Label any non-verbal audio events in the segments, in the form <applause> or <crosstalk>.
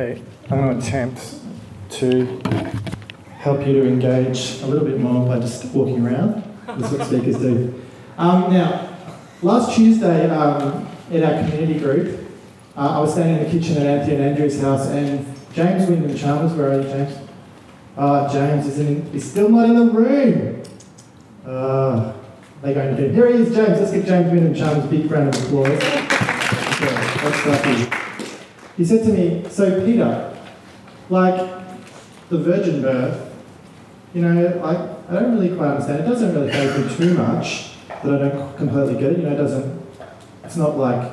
Okay, I'm going to attempt to help you to engage a little bit more by just walking around. That's what speakers do. Um, now, last Tuesday um, in our community group, uh, I was standing in the kitchen at Anthony and Andrew's house, and James Wyndham Chalmers, where are you, James? Uh, James is in, he's still not in the room. Uh, they're going to do. Here he is, James. Let's give James Wyndham Chalmers a big round of applause. Let's start here. He said to me, So, Peter, like the virgin birth, you know, I, I don't really quite understand. It doesn't really faze me too much that I don't completely get it. You know, it doesn't, it's not like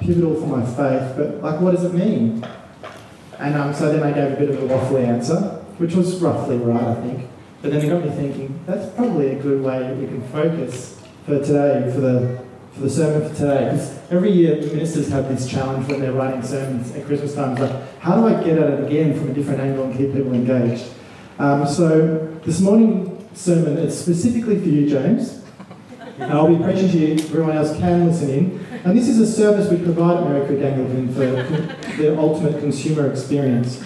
pivotal for my faith, but like, what does it mean? And um, so then I gave a bit of a waffly answer, which was roughly right, I think. But then it got me thinking, that's probably a good way that we can focus for today, for the for the sermon for today. Because every year ministers have this challenge when they're writing sermons at Christmas time. It's like, how do I get at it again from a different angle and keep people engaged? Um, so this morning sermon is specifically for you, James. And I'll be preaching to you, everyone else can listen in. And this is a service we provide at Creek Anglican for the ultimate consumer experience.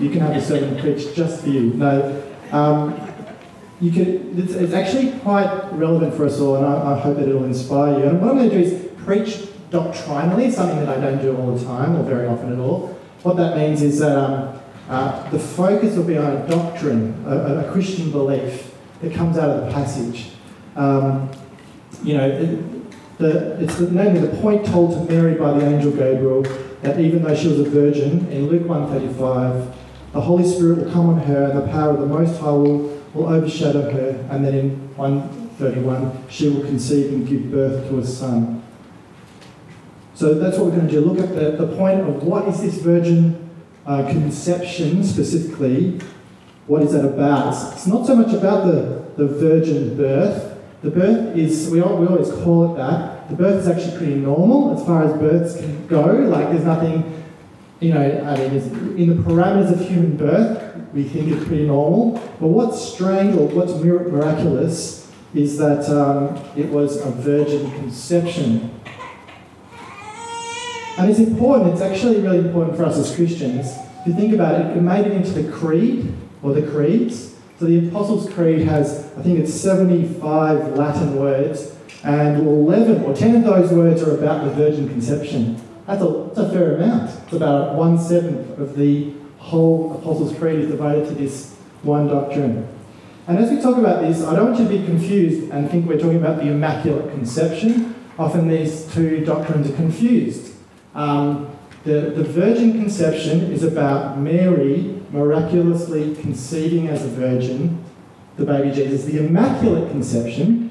You can have the sermon preached just for you. No, um, you can, it's, it's, actually quite relevant for us all, and I, I, hope that it'll inspire you. And what I'm going to do is preach doctrinally, something that I don't do all the time or very often at all. What that means is that um, uh, the focus will be on a doctrine, a, a, Christian belief that comes out of the passage. Um, you know, it, the, it's namely the point told to Mary by the angel Gabriel that even though she was a virgin, in Luke 1.35, the Holy Spirit will come on her and the power of the Most High will will overshadow her, and then in 131, she will conceive and give birth to a son. So that's what we're going to do. Look at the, the point of what is this virgin uh, conception specifically? What is that about? It's not so much about the, the virgin birth. The birth is, we, all, we always call it that. The birth is actually pretty normal as far as births can go. Like there's nothing, you know, I mean, in the parameters of human birth, we think it's pretty normal. But what's strange or what's miraculous is that um, it was a virgin conception. And it's important, it's actually really important for us as Christians. to think about it, it made it into the creed or the creeds. So the Apostles' Creed has, I think it's 75 Latin words, and 11 or 10 of those words are about the virgin conception. That's a, that's a fair amount. It's about one seventh of the whole Apostles' Creed is devoted to this one doctrine. And as we talk about this, I don't want you to be confused and think we're talking about the Immaculate Conception. Often these two doctrines are confused. Um, the, the virgin conception is about Mary miraculously conceiving as a virgin the baby Jesus. The Immaculate Conception,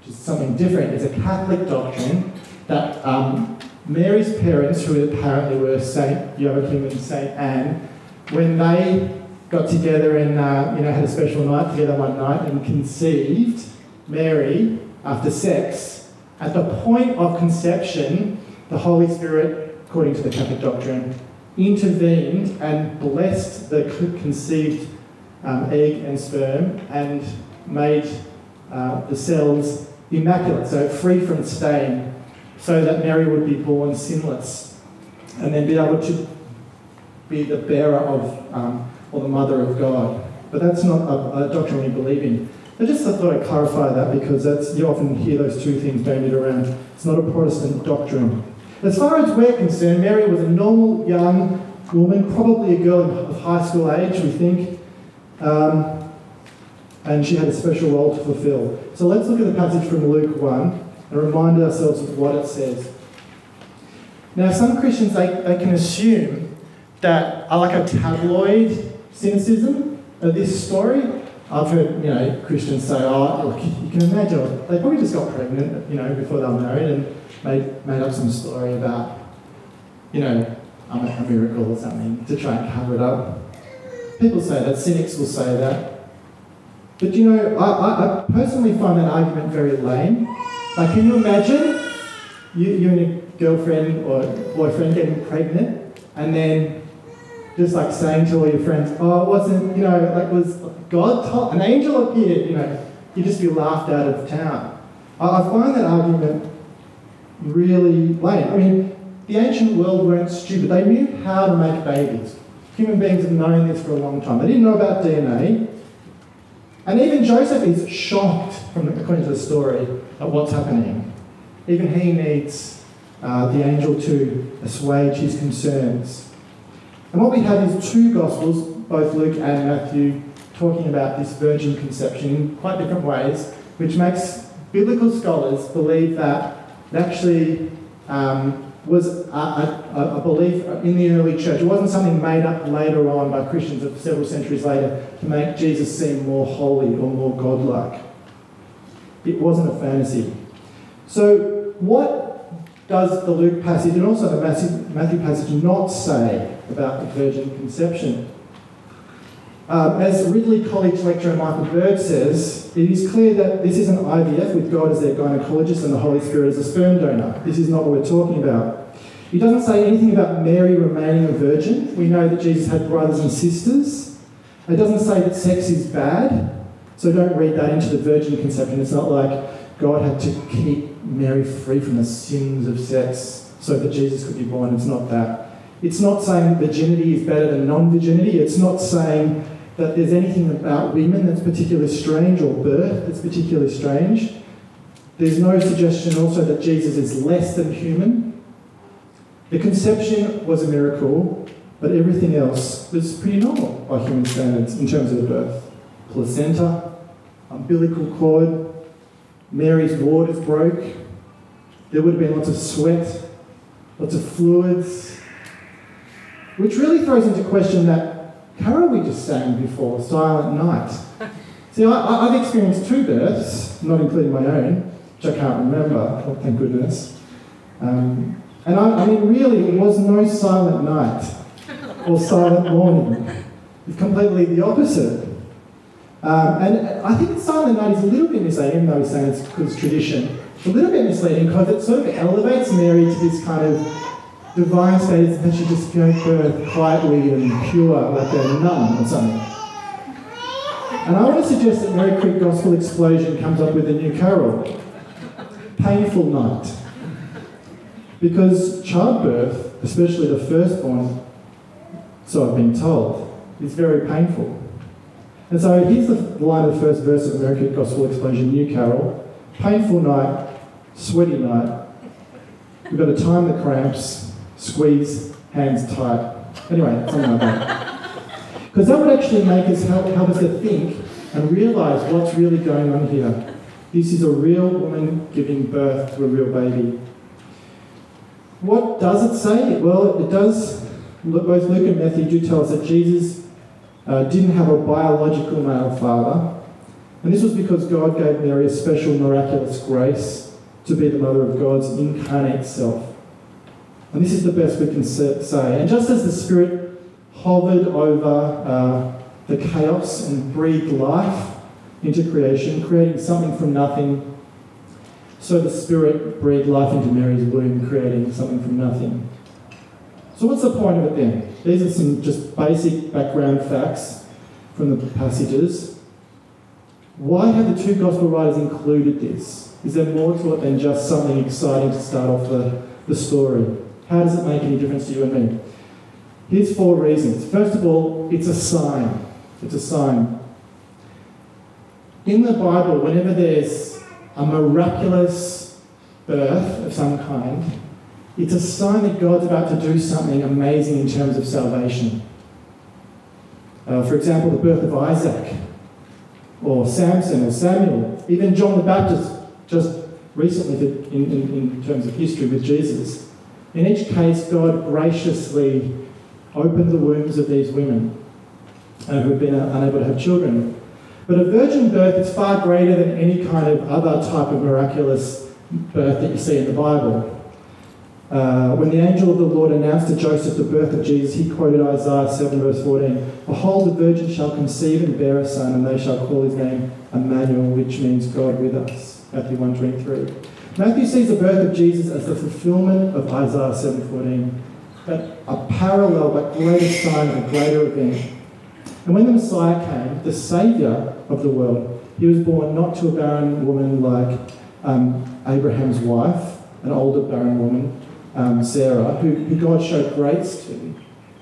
which is something different, is a Catholic doctrine that um, Mary's parents, who apparently were Saint Joachim and Saint Anne, when they got together and uh, you know had a special night together one night and conceived Mary after sex, at the point of conception, the Holy Spirit, according to the Catholic doctrine, intervened and blessed the conceived um, egg and sperm and made uh, the cells immaculate, so free from stain, so that Mary would be born sinless and then be able to be the bearer of, um, or the mother of God. But that's not a, a doctrine we believe in. I just thought I'd clarify that because that's, you often hear those two things bandied around. It's not a Protestant doctrine. As far as we're concerned, Mary was a normal young woman, probably a girl of high school age, we think, um, and she had a special role to fulfill. So let's look at the passage from Luke 1 and remind ourselves of what it says. Now, some Christians, they, they can assume that are like a tabloid cynicism of this story. I've heard, you know, Christians say, oh, look, you can imagine, they probably just got pregnant, you know, before they were married and made, made up some story about, you know, I'm a miracle or something to try and cover it up. People say that, cynics will say that. But you know, I, I, I personally find that argument very lame. Like, can you imagine you, you and your girlfriend or boyfriend getting pregnant and then just like saying to all your friends, oh, it wasn't, you know, like was God, told, an angel appeared, you know, you'd just be laughed out of town. I, I find that argument really lame. I mean, the ancient world weren't stupid. They knew how to make babies. Human beings have known this for a long time. They didn't know about DNA. And even Joseph is shocked, from according to the story, at what's happening. Even he needs uh, the angel to assuage his concerns. And what we have is two Gospels, both Luke and Matthew, talking about this virgin conception in quite different ways, which makes biblical scholars believe that it actually um, was a, a, a, belief in the early church. It wasn't something made up later on by Christians of several centuries later to make Jesus seem more holy or more godlike. It wasn't a fantasy. So, what does the Luke passage and also the Matthew passage not say about the virgin conception? Um, as Ridley College lecturer Michael Bird says, it is clear that this isn't IVF with God as their gynecologist and the Holy Spirit as a sperm donor. This is not what we're talking about. He doesn't say anything about Mary remaining a virgin. We know that Jesus had brothers and sisters. It doesn't say that sex is bad, so don't read that into the virgin conception. It's not like God had to keep Mary free from the sins of sex so that Jesus could be born. It's not that. It's not saying virginity is better than non virginity. It's not saying that there's anything about women that's particularly strange or birth that's particularly strange. There's no suggestion also that Jesus is less than human. The conception was a miracle, but everything else was pretty normal by human standards in terms of the birth. Placenta, umbilical cord, Mary's waters broke. There would have been lots of sweat, lots of fluids, which really throws into question that carol we just sang before, Silent Night. <laughs> See, I, have experienced two births, not including my own, which I can't remember, oh, thank goodness. Um, and I, I, mean, really, it was no silent night or silent morning. It's completely the opposite. Um, and I think silent night is a little bit misleading, though he's saying it's because tradition. It's a little bit misleading because it sort of elevates Mary to this kind of divine status that she just gave birth quietly and pure, like a nun or something. And I want to suggest that Mary Creek Gospel Explosion comes up with a new carol Painful Night. Because childbirth, especially the firstborn, so I've been told, is very painful. And so here's the line of the first verse of Creek Gospel Explosion, New Carol. Painful night, sweaty night. We've got to time the cramps, squeeze hands tight. Anyway, something like that. Because that would actually make us help, help us to think and realise what's really going on here. This is a real woman giving birth to a real baby. What does it say? Well, it does. Both Luke and Matthew do tell us that Jesus uh, didn't have a biological male father, and this was because God gave Mary a special miraculous grace to be the mother of God's incarnate self. And this is the best we can say. And just as the Spirit hovered over uh, the chaos and breathed life into creation, creating something from nothing, so the Spirit breathed life into Mary's womb, creating something from nothing. So, what's the point of it then? These are some just basic background facts from the passages. Why have the two gospel writers included this? Is there more to it than just something exciting to start off the, the story? How does it make any difference to you and me? Here's four reasons. First of all, it's a sign. It's a sign. In the Bible, whenever there's a miraculous birth of some kind, it's a sign that God's about to do something amazing in terms of salvation. Uh, for example, the birth of Isaac, or Samson, or Samuel, even John the Baptist, just recently in, in, in terms of history with Jesus. In each case, God graciously opened the wombs of these women uh, who have been unable to have children. But a virgin birth is far greater than any kind of other type of miraculous birth that you see in the Bible. Uh, when the angel of the Lord announced to Joseph the birth of Jesus, he quoted Isaiah 7, verse 14 Behold, the virgin shall conceive and bear a son, and they shall call his name Emmanuel, which means God with us. Matthew 123. Matthew sees the birth of Jesus as the fulfillment of Isaiah 7:14, but a parallel but greater sign of a greater event. And when the Messiah came, the Saviour of the world, he was born not to a barren woman like um, Abraham's wife, an older barren woman, um, Sarah, who, who God showed grace to,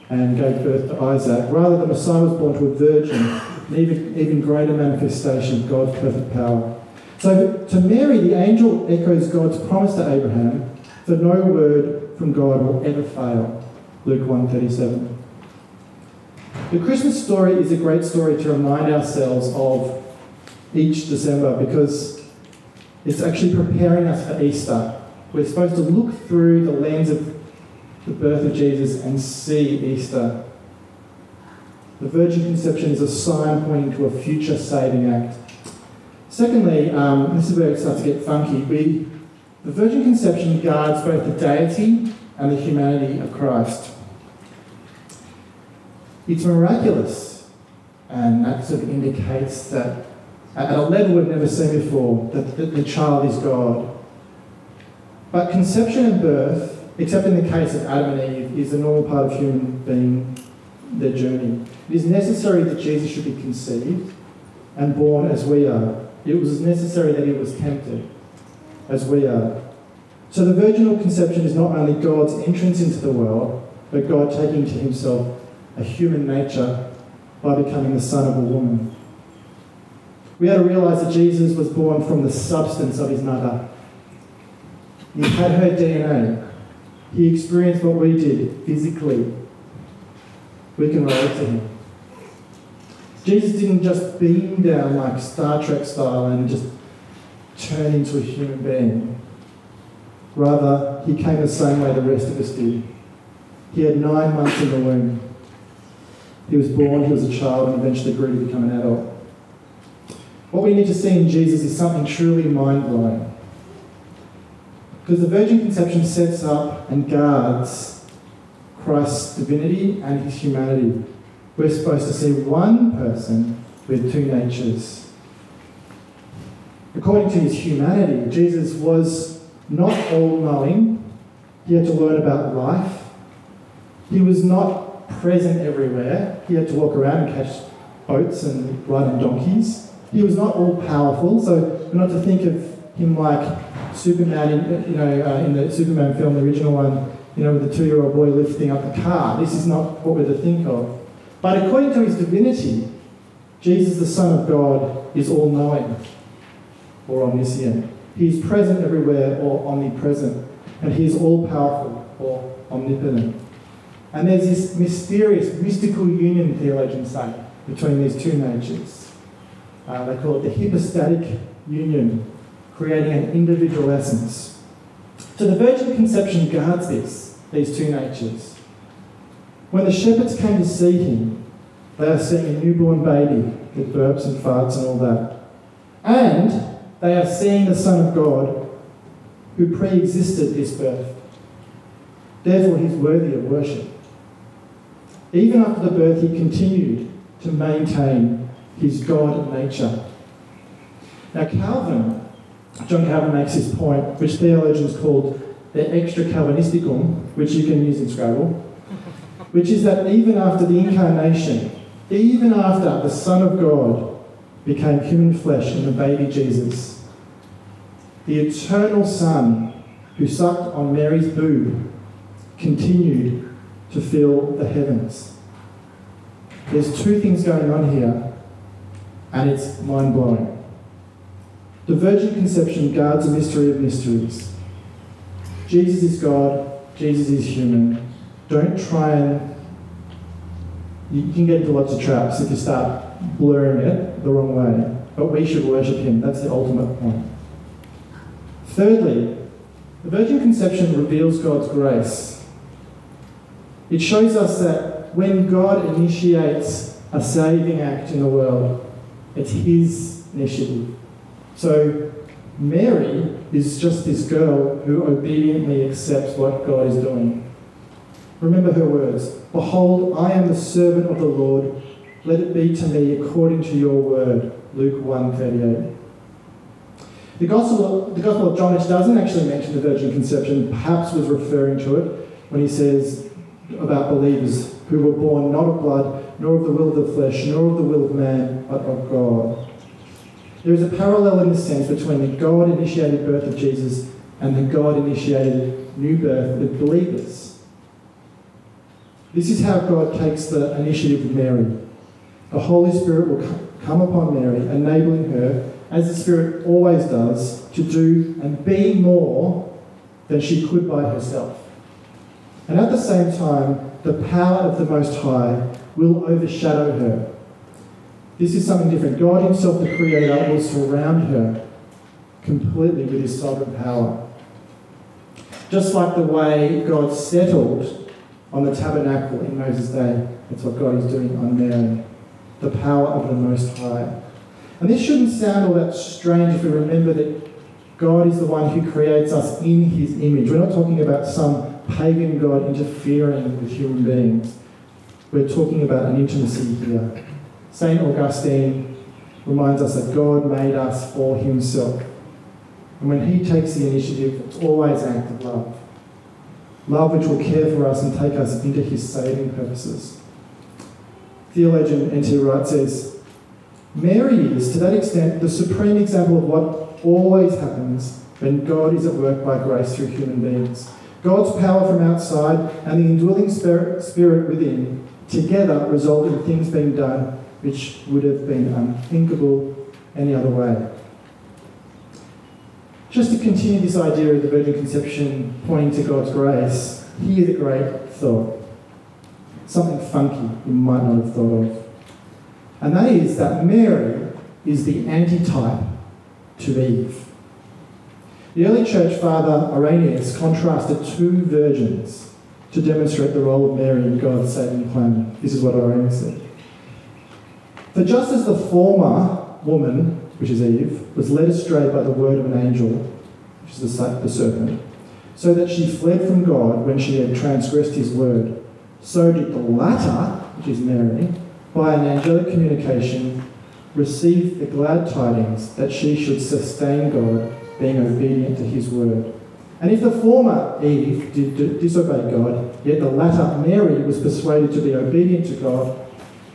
and gave birth to Isaac. Rather, the Messiah was born to a virgin, an even, even greater manifestation of God's perfect power. So to Mary, the angel echoes God's promise to Abraham that no word from God will ever fail. Luke 137. The Christmas story is a great story to remind ourselves of each December because it's actually preparing us for Easter. We're supposed to look through the lens of the birth of Jesus and see Easter. The virgin conception is a sign pointing to a future saving act. Secondly, um, this is where it starts to get funky. We, the virgin conception guards both the deity and the humanity of Christ. It's miraculous, and that sort of indicates that at a level we've never seen before, that the, the child is God. But conception and birth except in the case of Adam and Eve, is a normal part of human being, their journey. It is necessary that Jesus should be conceived and born as we are. It was necessary that he was tempted as we are. So the virginal conception is not only God's entrance into the world, but God taking to himself a human nature by becoming the son of a woman. We had to realize that Jesus was born from the substance of his mother. He had her DNA. He experienced what we did physically. We can relate to him. Jesus didn't just beam down like Star Trek style and just turn into a human being. Rather, he came the same way the rest of us did. He had nine months in the womb. He was born, he was a child, and eventually grew to become an adult. What we need to see in Jesus is something truly mind blowing. Because the virgin conception sets up and guards Christ's divinity and his humanity. We're supposed to see one person with two natures. According to his humanity, Jesus was not all knowing, he had to learn about life. He was not present everywhere, he had to walk around and catch boats and ride on donkeys. He was not all powerful, so not to think of him like Superman, in, you know, uh, in the Superman film, the original one, you know, with the two-year-old boy lifting up the car. This is not what we're to think of. But according to his divinity, Jesus, the Son of God, is all-knowing or omniscient. He is present everywhere or omnipresent, and he is all-powerful or omnipotent. And there's this mysterious, mystical union, theologians say, between these two natures. Uh, they call it the hypostatic union creating an individual essence. So the virgin conception guards this, these two natures. When the shepherds came to see him, they are seeing a newborn baby with burps and farts and all that. And they are seeing the Son of God who pre existed this birth. Therefore, he's worthy of worship. Even after the birth, he continued to maintain his God nature. Now, Calvin John Calvin makes this point, which theologians called the extra Calvinisticum, which you can use in Scrabble, which is that even after the incarnation, even after the Son of God became human flesh in the baby Jesus, the eternal Son who sucked on Mary's boob continued to fill the heavens. There's two things going on here, and it's mind blowing. The virgin conception guards a mystery of mysteries. Jesus is God, Jesus is human. Don't try and. You can get into lots of traps if you start blurring it the wrong way. But we should worship Him. That's the ultimate point. Thirdly, the virgin conception reveals God's grace. It shows us that when God initiates a saving act in the world, it's His initiative. So Mary is just this girl who obediently accepts what God is doing. Remember her words Behold, I am the servant of the Lord. Let it be to me according to your word. Luke 1:38. The Gospel, the Gospel of John, which doesn't actually mention the virgin conception, perhaps was referring to it when he says about believers who were born not of blood, nor of the will of the flesh, nor of the will of man, but of God. There is a parallel in this sense between the God initiated birth of Jesus and the God initiated new birth of believers. This is how God takes the initiative with Mary. The Holy Spirit will come upon Mary, enabling her, as the Spirit always does, to do and be more than she could by herself. And at the same time, the power of the Most High will overshadow her. This is something different. God Himself, the Creator, will surround her completely with His sovereign power. Just like the way God settled on the tabernacle in Moses' day, that's what God is doing on Mary. The power of the Most High. And this shouldn't sound all that strange if we remember that God is the one who creates us in His image. We're not talking about some pagan God interfering with human beings. We're talking about an intimacy here. St. Augustine reminds us that God made us for Himself. And when He takes the initiative, it's always an act of love. Love which will care for us and take us into His saving purposes. Theologian N.T. Wright says, Mary is, to that extent, the supreme example of what always happens when God is at work by grace through human beings. God's power from outside and the indwelling spirit, spirit within together result in things being done which would have been unthinkable any other way. Just to continue this idea of the virgin conception pointing to God's grace, here's a great thought. Something funky you might not have thought of. And that is that Mary is the antitype to Eve. The early church father Irenaeus contrasted two virgins to demonstrate the role of Mary in God's saving plan. This is what Irenaeus said. For just as the former woman, which is Eve, was led astray by the word of an angel, which is the serpent, so that she fled from God when she had transgressed his word, so did the latter, which is Mary, by an angelic communication, receive the glad tidings that she should sustain God being obedient to his word. And if the former Eve did disobey God, yet the latter Mary was persuaded to be obedient to God,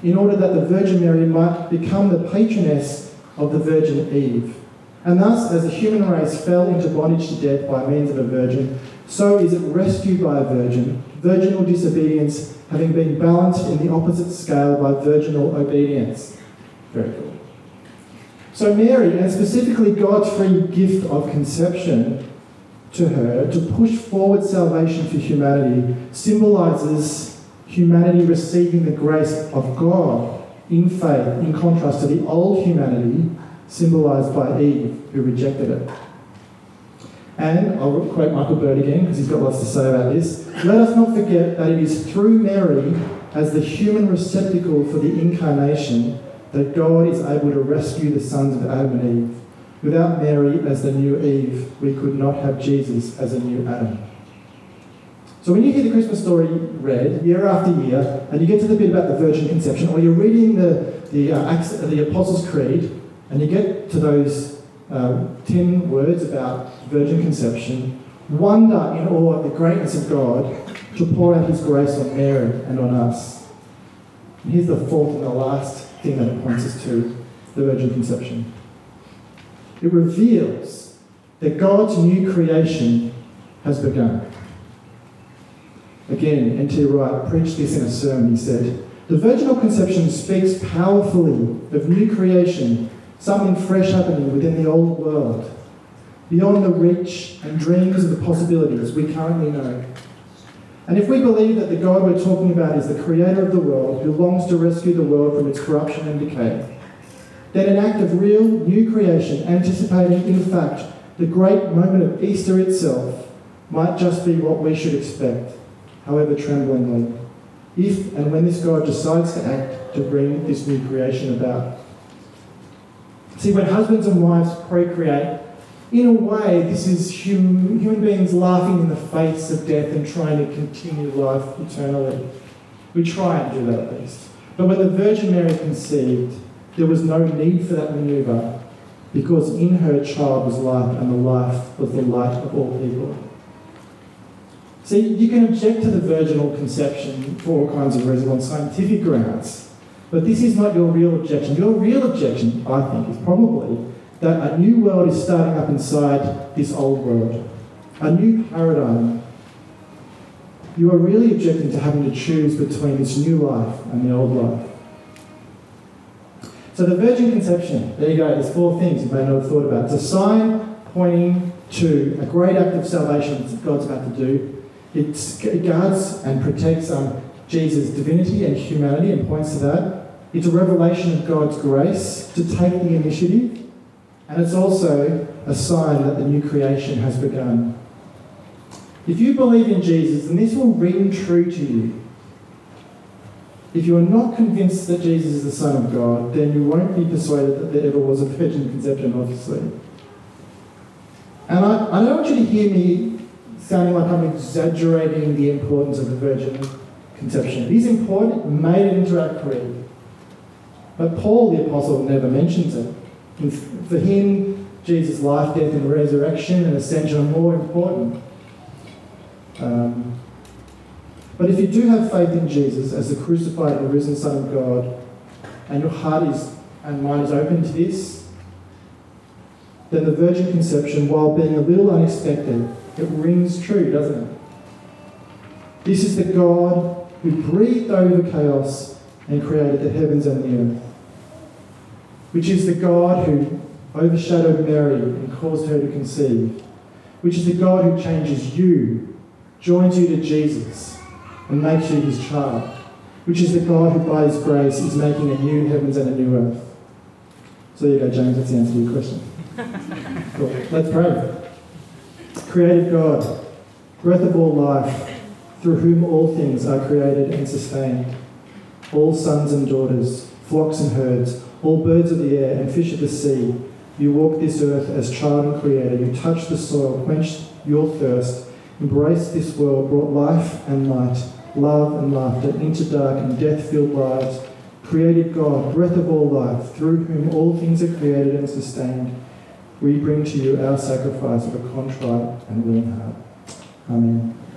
in order that the Virgin Mary might become the patroness of the Virgin Eve. And thus, as the human race fell into bondage to death by means of a virgin, so is it rescued by a virgin, virginal disobedience having been balanced in the opposite scale by virginal obedience. Very cool. So, Mary, and specifically God's free gift of conception to her to push forward salvation for humanity, symbolizes humanity receiving the grace of God in faith, in contrast to the old humanity symbolized by Eve, who rejected it. And I'll quote Michael Bird again because he's got lots to say about this. Let us not forget that it is through Mary, as the human receptacle for the incarnation, that God is able to rescue the sons of Adam and Eve. Without Mary as the new Eve, we could not have Jesus as a new Adam. So when you hear the Christmas story read year after year, and you get to the bit about the virgin conception, or you're reading the, the, uh, the Apostles' Creed, and you get to those uh, 10 words about virgin conception, wonder in awe at the greatness of God to pour out his grace on Mary and on us. And here's the fourth and the last thing that it points us to the virgin conception. It reveals that God's new creation has begun. Again, N.T. Wright preached this in a sermon. He said, The virginal conception speaks powerfully of new creation, something fresh happening within the old world, beyond the reach and dreams of the possibilities we currently know. And if we believe that the God we're talking about is the creator of the world who longs to rescue the world from its corruption and decay, then an act of real new creation, anticipating, in fact, the great moment of Easter itself, might just be what we should expect, however tremblingly, if and when this God decides to act to bring this new creation about. See, when husbands and wives procreate, in a way, this is hum, human beings laughing in the face of death and trying to continue life eternally. We try and do that at least. But when the Virgin Mary conceived, there was no need for that maneuver because in her child was life, and the life was the light of all people. See, you can object to the virginal conception for all kinds of reasons on scientific grounds, but this is not your real objection. Your real objection, I think, is probably that a new world is starting up inside this old world. A new paradigm. you are really objecting to having to choose between this new life and the old life. So the virgin conception, there you go, there's four things you may not have thought about. It's a sign pointing to a great act of salvation that God's about to do. It guards and protects um, Jesus' divinity and humanity and points to that. It's a revelation of God's grace to take the initiative. And it's also a sign that the new creation has begun. If you believe in Jesus, then this will ring true to you, if you are not convinced that Jesus is the Son of God, then you won't be persuaded that there ever was a virgin conception, obviously. And I, I don't want you to hear me sounding like I'm exaggerating the importance of the virgin conception. It is important, made it into our creed. But Paul the Apostle never mentions it. For him, Jesus' life, death, and resurrection and ascension are more important. Um, but if you do have faith in Jesus as the crucified and risen Son of God, and your heart is and mind is open to this, then the virgin conception, while being a little unexpected, it rings true, doesn't it? This is the God who breathed over chaos and created the heavens and the earth, which is the God who overshadowed Mary and caused her to conceive, which is the God who changes you, joins you to Jesus and makes you his child, which is the God who by his grace is making a new heavens and a new earth. So there you go, James, that's the answer to your question. <laughs> cool. Let's pray. Created God, breath of all life, through whom all things are created and sustained, all sons and daughters, flocks and herds, all birds of the air and fish of the sea, you walk this earth as child and creator. You touch the soil, quench your thirst, embrace this world, brought life and light love and laughter into dark and death filled lives, created God, breath of all life, through whom all things are created and sustained, we bring to you our sacrifice of a contrite and willing heart. Amen.